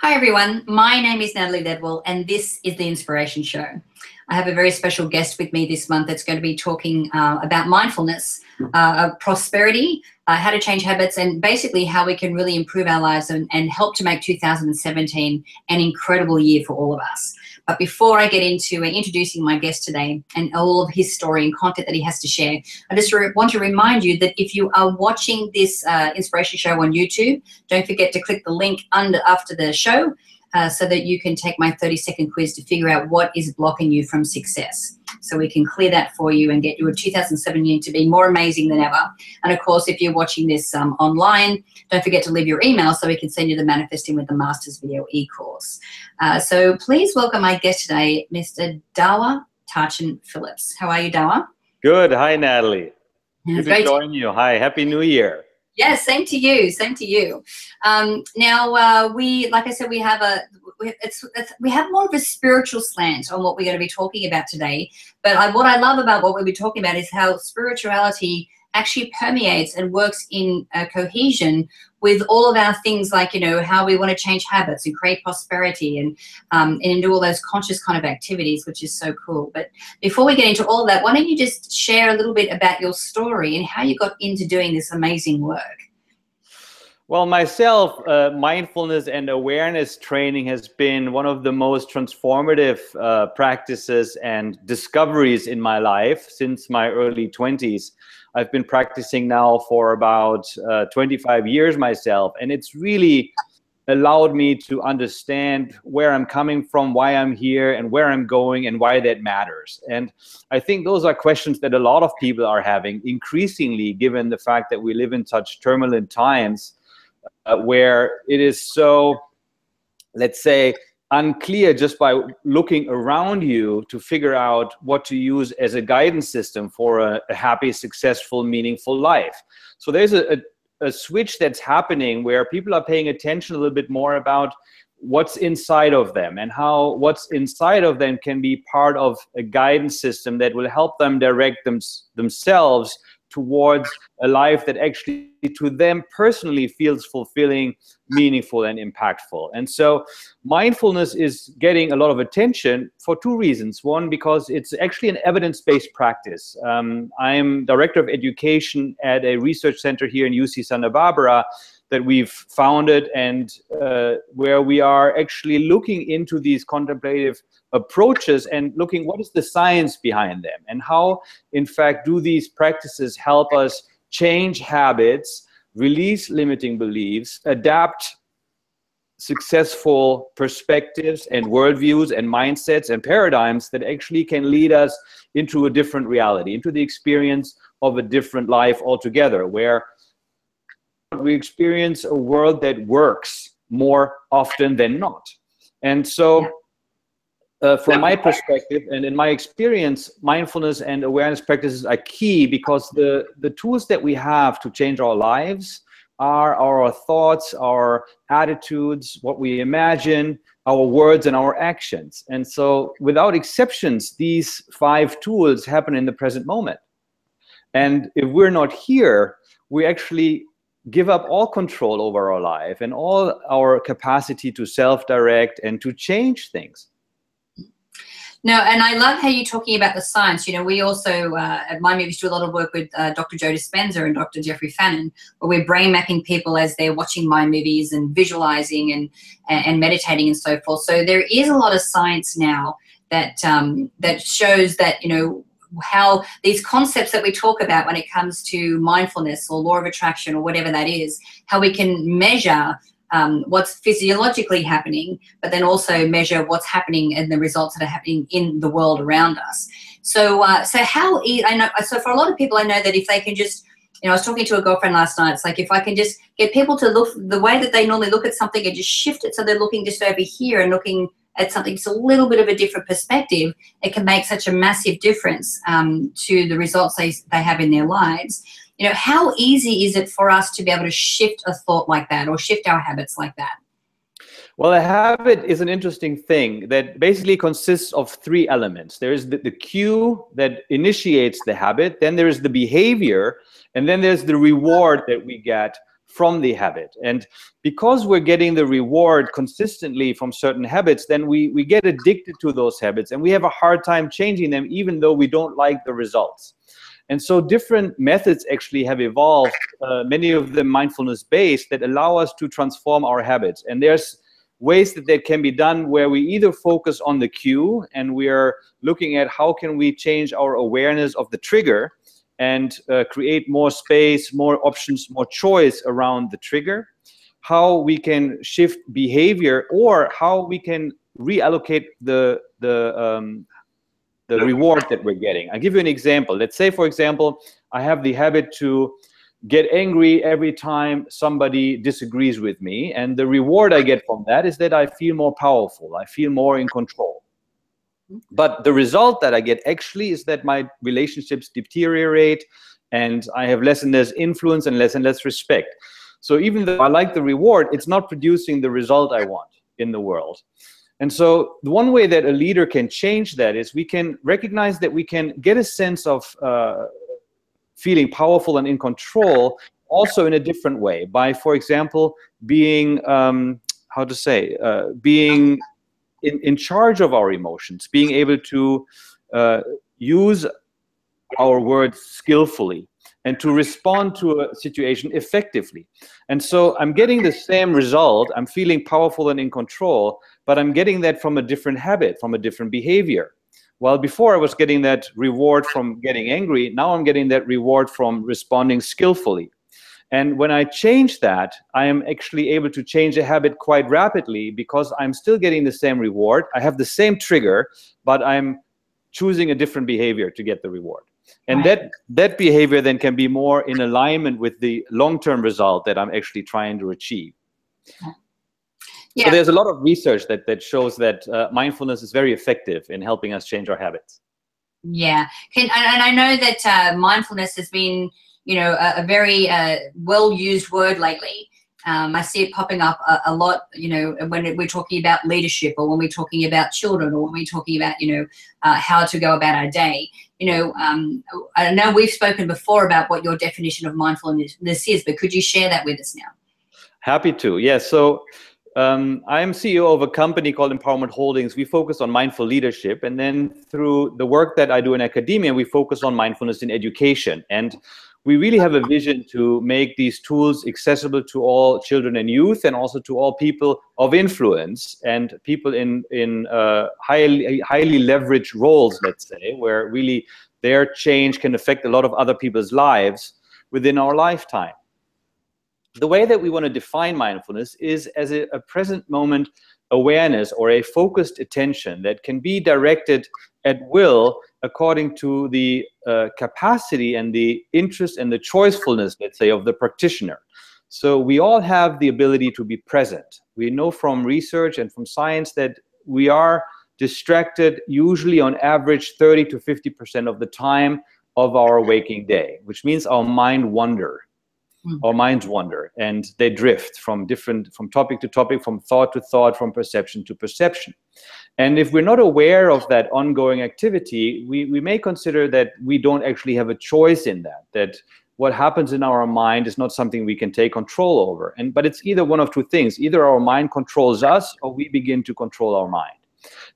Hi, everyone. My name is Natalie Ledwell, and this is The Inspiration Show. I have a very special guest with me this month that's going to be talking uh, about mindfulness, uh, prosperity, uh, how to change habits, and basically how we can really improve our lives and, and help to make 2017 an incredible year for all of us. But before I get into uh, introducing my guest today and all of his story and content that he has to share, I just want to remind you that if you are watching this uh, inspiration show on YouTube, don't forget to click the link under after the show uh, so that you can take my 30 second quiz to figure out what is blocking you from success. So we can clear that for you and get your 2017 to be more amazing than ever. And of course, if you're watching this um, online, don't forget to leave your email so we can send you the Manifesting with the Masters video e-course. Uh, so please welcome my guest today, Mr. Dawa Tarchin Phillips. How are you, Dawa? Good. Hi, Natalie. Good to join you. Hi. Happy New Year. Yes, same to you. Same to you. Um, now uh, we, like I said, we have a it's, it's, we have more of a spiritual slant on what we're going to be talking about today. But I, what I love about what we'll be talking about is how spirituality actually permeates and works in uh, cohesion with all of our things like you know how we want to change habits and create prosperity and um, and do all those conscious kind of activities which is so cool but before we get into all that why don't you just share a little bit about your story and how you got into doing this amazing work well, myself, uh, mindfulness and awareness training has been one of the most transformative uh, practices and discoveries in my life since my early 20s. I've been practicing now for about uh, 25 years myself, and it's really allowed me to understand where I'm coming from, why I'm here, and where I'm going, and why that matters. And I think those are questions that a lot of people are having increasingly, given the fact that we live in such turbulent times uh, where it is so, let's say, unclear just by looking around you to figure out what to use as a guidance system for a, a happy, successful, meaningful life. So there's a, a, a switch that's happening where people are paying attention a little bit more about what's inside of them and how what's inside of them can be part of a guidance system that will help them direct them, themselves towards a life that actually to them personally feels fulfilling meaningful and impactful. And so mindfulness is getting a lot of attention for two reasons. One because it's actually an evidence-based practice. Um, i'm director of education at a research center here in uc santa barbara that we've founded and uh, where we are actually looking into these contemplative approaches and looking what is the science behind them? And how in fact do these practices help us change habits release limiting beliefs adapt successful perspectives and worldviews and mindsets and paradigms that actually can lead us into a different reality into the experience of a different life altogether where we experience a world that works more often than not. And so uh, from my perspective and in my experience, mindfulness and awareness practices are key because the, the tools that we have to change our lives are our thoughts, our attitudes, what we imagine, our words, and our actions. And so, without exceptions, these five tools happen in the present moment. And if we're not here, we actually give up all control over our life and all our capacity to self direct and to change things. No, and I love how you're talking about the science. You know, we also uh, at Mind Movies do a lot of work with uh, Dr. Joe Dispenza and Dr. Jeffrey Fannin, where we're brain mapping people as they're watching Mind Movies and visualizing and and meditating and so forth. So there is a lot of science now that um, that shows that you know how these concepts that we talk about when it comes to mindfulness or law of attraction or whatever that is, how we can measure um, what's physiologically happening, but then also measure what's happening and the results that are happening in the world around us. So, uh, so how e- I know. So for a lot of people, I know that if they can just you know, I was talking to a girlfriend last night. It's like if I can just get people to look the way that they normally look at something and just shift it so they're looking just over here and looking at something just a little bit of a different perspective, it can make such a massive difference um, to the results they, they have in their lives you know how easy is it for us to be able to shift a thought like that or shift our habits like that well, a habit is an interesting thing that basically consists of three elements. There is the, the, cue that initiates the habit, then there is the behavior, and then there's the reward that we get from the habit. And because we're getting the reward consistently from certain habits, then we, we get addicted to those habits and we have a hard time changing them, even though we don't like the results. And so different methods actually have evolved, uh, many of them mindfulness based, that allow us to transform our habits. And there's ways that that can be done where we either focus on the cue and we are looking at how can we change our awareness of the trigger and uh, create more space, more options, more choice around the trigger, how we can shift behavior or how we can reallocate the, the, um, the reward that we're getting. I'll give you an example. Let's say, for example, I have the habit to get angry every time somebody disagrees with me. And the reward I get from that is that I feel more powerful. I feel more in control. But the result that I get actually is that my relationships deteriorate and I have less and less influence and less and less respect. So even though I like the reward, it's not producing the result I want in the world. And so the one way that a leader can change that is we can recognize that we can get a sense of uh, feeling powerful and in control also in a different way by, for example, being, um, how to say, uh, being in, in charge of our emotions, being able to uh, use our words skillfully and to respond to a situation effectively. And so I'm getting the same result. I'm feeling powerful and in control, but I'm getting that from a different habit, from a different behavior. While before I was getting that reward from getting angry, now I'm getting that reward from responding skillfully. And when I change that, I am actually able to change a habit quite rapidly because I'm still getting the same reward. I have the same trigger, but I'm choosing a different behavior to get the reward. And right. that, that behavior then can be more in alignment with the long-term result that I'm actually trying to achieve. Yeah. So there's a lot of research that, that shows that uh, mindfulness is very effective in helping us change our habits. Yeah, Can, and I know that uh, mindfulness has been, you know, a, a very uh, well-used word lately. Um, I see it popping up a, a, lot, you know, when we're talking about leadership or when we're talking about children or when we're talking about, you know, uh, how to go about our day. You know, um, I know we've spoken before about what your definition of mindfulness is, but could you share that with us now? Happy to. Yes. Yeah, so um, I'm CEO of a company called Empowerment Holdings. We focus on mindful leadership. And then through the work that I do in academia, we focus on mindfulness in education. And we really have a vision to make these tools accessible to all children and youth and also to all people of influence and people in, in uh, highly, highly leveraged roles, let's say, where really their change can affect a lot of other people's lives within our lifetime the way that we want to define mindfulness is as a, a, present moment awareness or a focused attention that can be directed at will according to the uh, capacity and the interest and the choicefulness, let's say, of the practitioner. So we all have the ability to be present. We know from research and from science that we are distracted usually on average 30 to 50% of the time of our waking day, which means our mind wander mm. our minds wander and they drift from different from topic to topic from thought to thought from perception to perception. And if we're not aware of that ongoing activity we, we may consider that we don't actually have a choice in that that what happens in our mind is not something we can take control over. And but it's either one of two things either our mind controls us or we begin to control our mind.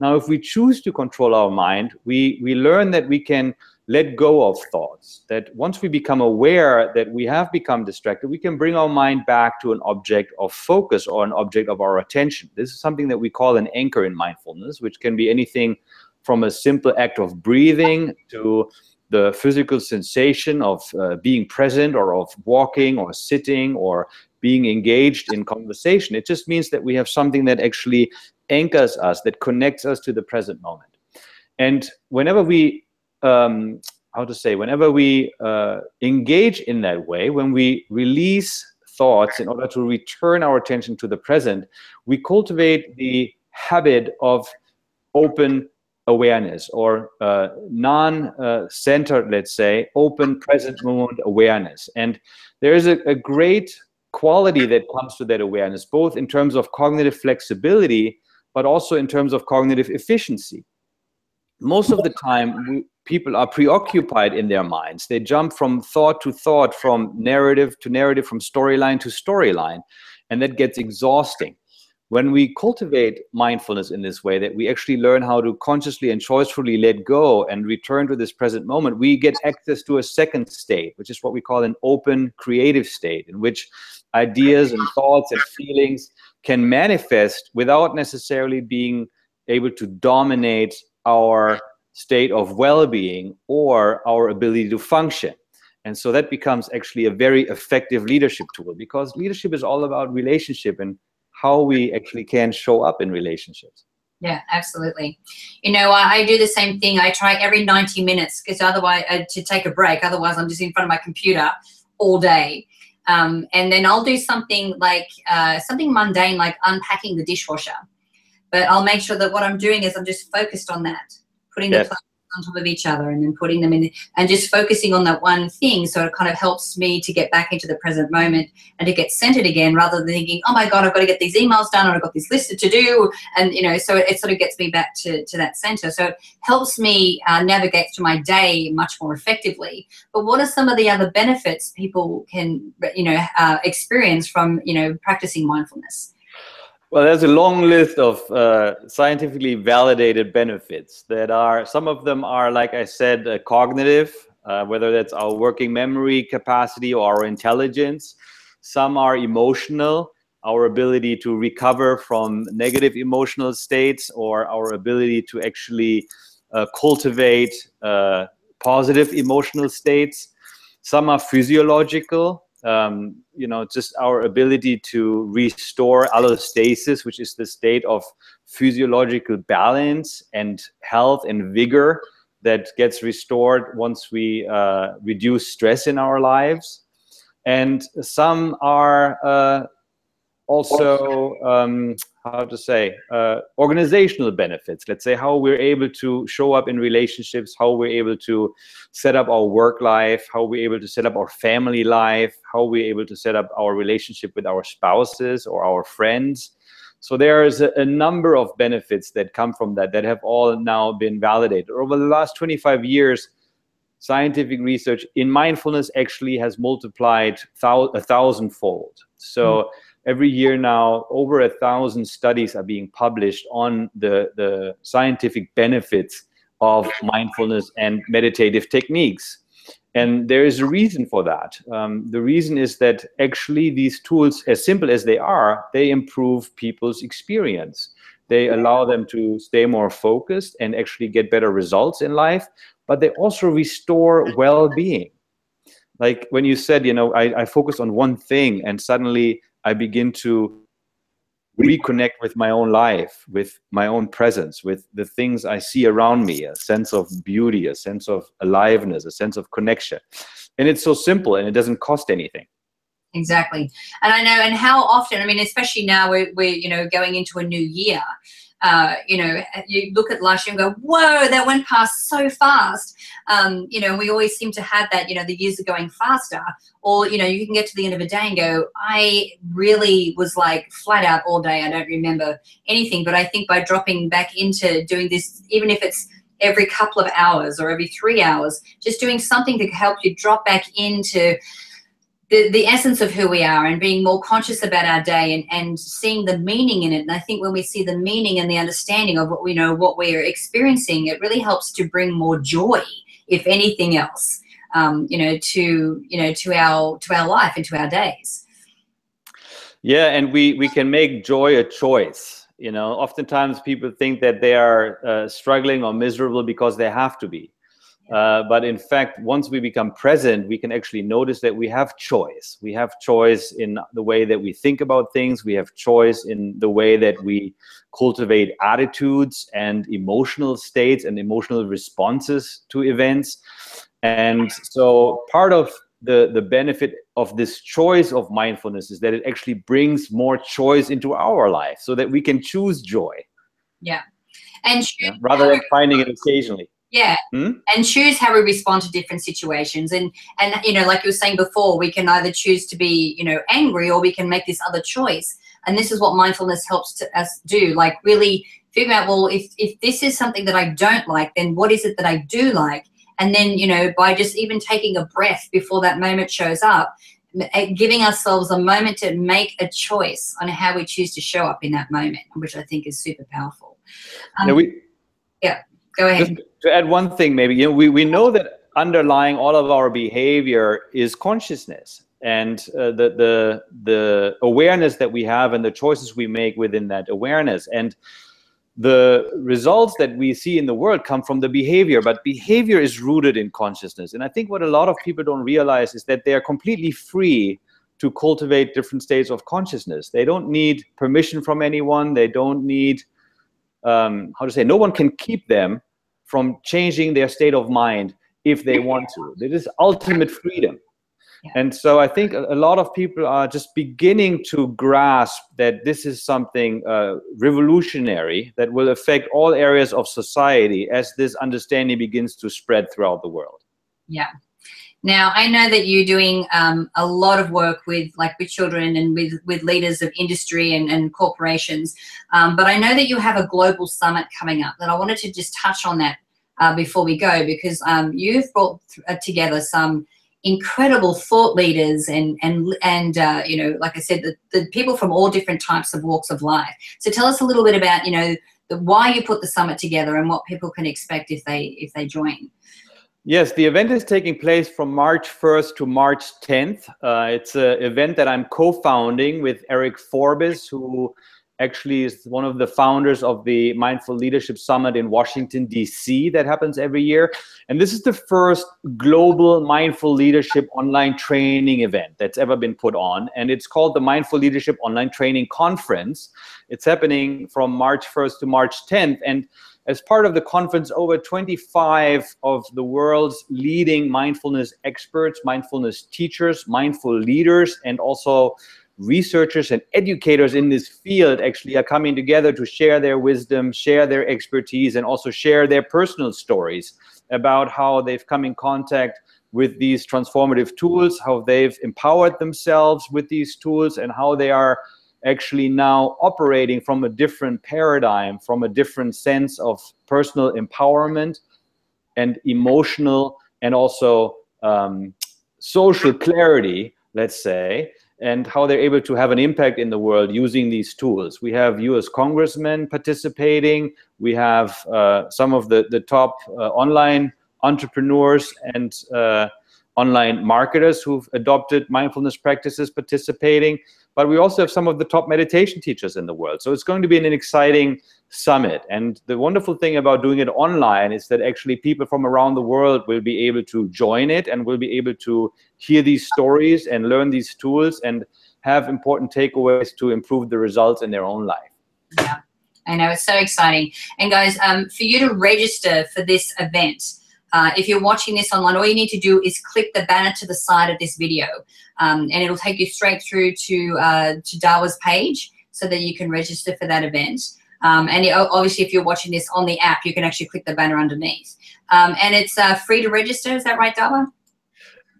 Now if we choose to control our mind we we learn that we can let go of thoughts. That once we become aware that we have become distracted, we can bring our mind back to an object of focus or an object of our attention. This is something that we call an anchor in mindfulness, which can be anything from a simple act of breathing to the physical sensation of uh, being present or of walking or sitting or being engaged in conversation. It just means that we have something that actually anchors us, that connects us to the present moment. And whenever we um, how to say, whenever we uh, engage in that way, when we release thoughts in order to return our attention to the present, we cultivate the habit of open awareness or uh, non-centered, let's say, open present moment awareness. And there is a, a great quality that comes to that awareness, both in terms of cognitive flexibility, but also in terms of cognitive efficiency most of the time we, people are preoccupied in their minds. They jump from thought to thought, from narrative to narrative, from storyline to storyline, and that gets exhausting. When we cultivate mindfulness in this way, that we actually learn how to consciously and choicefully let go and return to this present moment, we get access to a second state, which is what we call an open creative state, in which ideas and thoughts and feelings can manifest without necessarily being able to dominate our state of well-being or our ability to function. And so that becomes actually a very effective leadership tool because leadership is all about relationship and how we actually can show up in relationships. Yeah absolutely. You know i, I do the same thing. I try every 90 minutes because otherwise uh, to take a break. Otherwise i'm just in front of my computer all day. Um, and then i'll do something like uh, something mundane like unpacking the dishwasher but i'll make sure that what i'm doing is i'm just focused on that putting yes. the on top of each other and then putting them in and just focusing on that one thing. So it kind of helps me to get back into the present moment and to get centered again rather than thinking oh my god i've got to get these emails done or i've got this list to do. And you know so it, sort of gets me back to, to that center. So it helps me uh, navigate through my day much more effectively. But what are some of the other benefits people can you know uh, experience from you know practicing mindfulness well, there's a long list of uh, scientifically validated benefits that are, some of them are, like I said, uh, cognitive, uh, whether that's our working memory capacity or our intelligence. Some are emotional, our ability to recover from negative emotional states or our ability to actually uh, cultivate uh, positive emotional states. Some are physiological, um, you know, just our ability to restore allostasis, which is the state of physiological balance and health and vigor that gets restored once we uh, reduce stress in our lives. And some are uh, also um, how to say uh, organizational benefits. Let's say how we're able to show up in relationships how we're able to set up our work life how we're able to set up our family life how we're able to set up our relationship with our spouses or our friends. So there is a, a number of benefits that come from that that have all now been validated. Over the last 25 years scientific research in mindfulness actually has multiplied thou- a thousandfold. So mm every year now over a thousand studies are being published on the, the scientific benefits of mindfulness and meditative techniques. And there is a reason for that. Um, the reason is that actually these tools, as simple as they are, they improve people's experience. They allow them to stay more focused and actually get better results in life, but they also restore well-being. Like when you said, you know, I, I focus on one thing and suddenly I begin to reconnect with my own life, with my own presence, with the things I see around me, a sense of beauty, a sense of aliveness, a sense of connection. And it's so simple and it doesn't cost anything. Exactly. And I know, and how often, I mean, especially now we're, we're you know, going into a new year uh, you know, you look at last year and go, whoa, that went past so fast. Um, you know, we always seem to have that, you know, the years are going faster. Or, you know, you can get to the end of a day and go, I really was like flat out all day. I don't remember anything. But I think by dropping back into doing this, even if it's every couple of hours or every three hours, just doing something to help you drop back into the, the essence of who we are and being more conscious about our day and, and seeing the meaning in it. And I think when we see the meaning and the understanding of what we know, what we're experiencing, it really helps to bring more joy, if anything else, um, you know, to, you know, to our, to our life and to our days. Yeah. And we, we can make joy a choice. You know, oftentimes people think that they are uh, struggling or miserable because they have to be uh, but in fact, once we become present, we can actually notice that we have choice. We have choice in the way that we think about things. We have choice in the way that we cultivate attitudes and emotional states and emotional responses to events. And so part of the, the benefit of this choice of mindfulness is that it actually brings more choice into our life so that we can choose joy. Yeah. And yeah, rather than finding it occasionally yeah hmm? and choose how we respond to different situations and and you know like you were saying before we can either choose to be you know angry or we can make this other choice and this is what mindfulness helps to us do like really figure out, well, if, if this is something that I don't like, then what is it that I do like? And then, you know, by just even taking a breath before that moment shows up, eh, giving ourselves a moment to make a choice on how we choose to show up in that moment, which I think is super powerful. Um, we, yeah, go ahead. to add one thing, maybe, you know, we, we know that underlying all of our behavior is consciousness and uh, the, the, the awareness that we have and the choices we make within that awareness. And the results that we see in the world come from the behavior, but behavior is rooted in consciousness. And I think what a lot of people don't realize is that they are completely free to cultivate different states of consciousness. They don't need permission from anyone. They don't need, um, how to say, no one can keep them from changing their state of mind if they want to. It is ultimate freedom. And so I think a, lot of people are just beginning to grasp that this is something uh, revolutionary that will affect all areas of society as this understanding begins to spread throughout the world. Yeah. Now I know that you're doing um, a lot of work with like with children and with with leaders of industry and, and corporations, um, but I know that you have a global summit coming up. That I wanted to just touch on that uh, before we go because um, you've brought uh, together some incredible thought leaders and and and uh, you know like i said the, the people from all different types of walks of life so tell us a little bit about you know the, why you put the summit together and what people can expect if they if they join yes the event is taking place from march 1st to march 10th uh, it's an event that i'm co-founding with eric forbes who actually is one of the founders of the Mindful Leadership Summit in Washington, D.C., that happens every year. And this is the first global mindful leadership online training event that's ever been put on. And it's called the Mindful Leadership Online Training Conference. It's happening from March 1st to March 10th. And as part of the conference, over 25 of the world's leading mindfulness experts, mindfulness teachers, mindful leaders, and also researchers and educators in this field actually are coming together to share their wisdom, share their expertise, and also share their personal stories about how they've come in contact with these transformative tools, how they've empowered themselves with these tools, and how they are actually now operating from a different paradigm, from a different sense of personal empowerment and emotional and also um, social clarity, let's say, and how they're able to have an impact in the world using these tools. We have US congressmen participating. We have uh, some of the, the top uh, online entrepreneurs and uh, online marketers who've adopted mindfulness practices participating. But we also have some of the top meditation teachers in the world. So it's going to be an exciting summit. And the wonderful thing about doing it online is that actually people from around the world will be able to join it and will be able to hear these stories and learn these tools and have important takeaways to improve the results in their own life. Yeah, I know it's so exciting. And guys, um, for you to register for this event, uh, if you're watching this online, all you need to do is click the banner to the side of this video, um, and it'll take you straight through to uh, to Dawa's page so that you can register for that event. Um, and obviously, if you're watching this on the app, you can actually click the banner underneath. Um, and it's uh, free to register. Is that right, Dawa?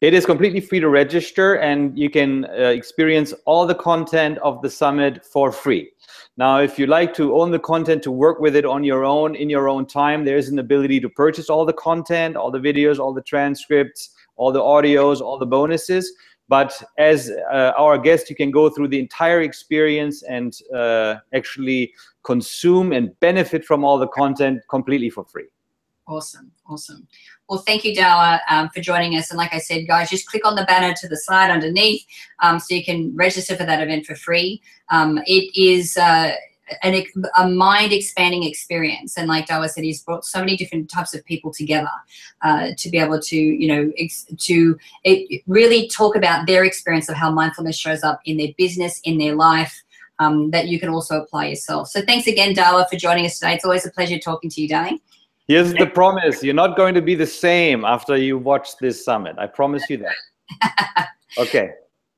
It is completely free to register, and you can uh, experience all the content of the summit for free. Now, if you like to own the content, to work with it on your own, in your own time, there is an ability to purchase all the content, all the videos, all the transcripts, all the audios, all the bonuses. But as uh, our guest, you can go through the entire experience and uh, actually consume and benefit from all the content completely for free. Awesome, awesome. Well, thank you, Dawa, um, for joining us. And like I said, guys, just click on the banner to the side underneath um, so you can register for that event for free. Um, it is uh, an, a mind expanding experience. And like Dawa said, he's brought so many different types of people together uh, to be able to, you know, to it, really talk about their experience of how mindfulness shows up in their business, in their life. Um, that you can also apply yourself. So thanks again, Dawa, for joining us today. It's always a pleasure talking to you, darling. Here's the promise. You're not going to be the same after you watch this summit. I promise you that. Okay.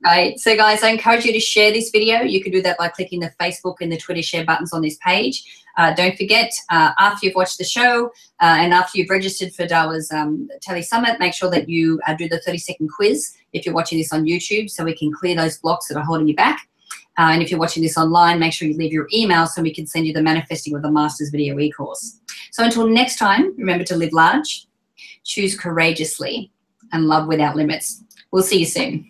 Right. So guys, I encourage you to share this video. You can do that by clicking the Facebook and the Twitter share buttons on this page. Uh, don't forget, uh, after you've watched the show uh, and after you've registered for Dawa's um, Tele Summit, make sure that you uh, do the 30 second quiz if you're watching this on YouTube so we can clear those blocks that are holding you back. Uh, and if you're watching this online, make sure you leave your email so we can send you the Manifesting with the Masters video e-course. So until next time, remember to live large, choose courageously, and love without limits. We'll see you soon.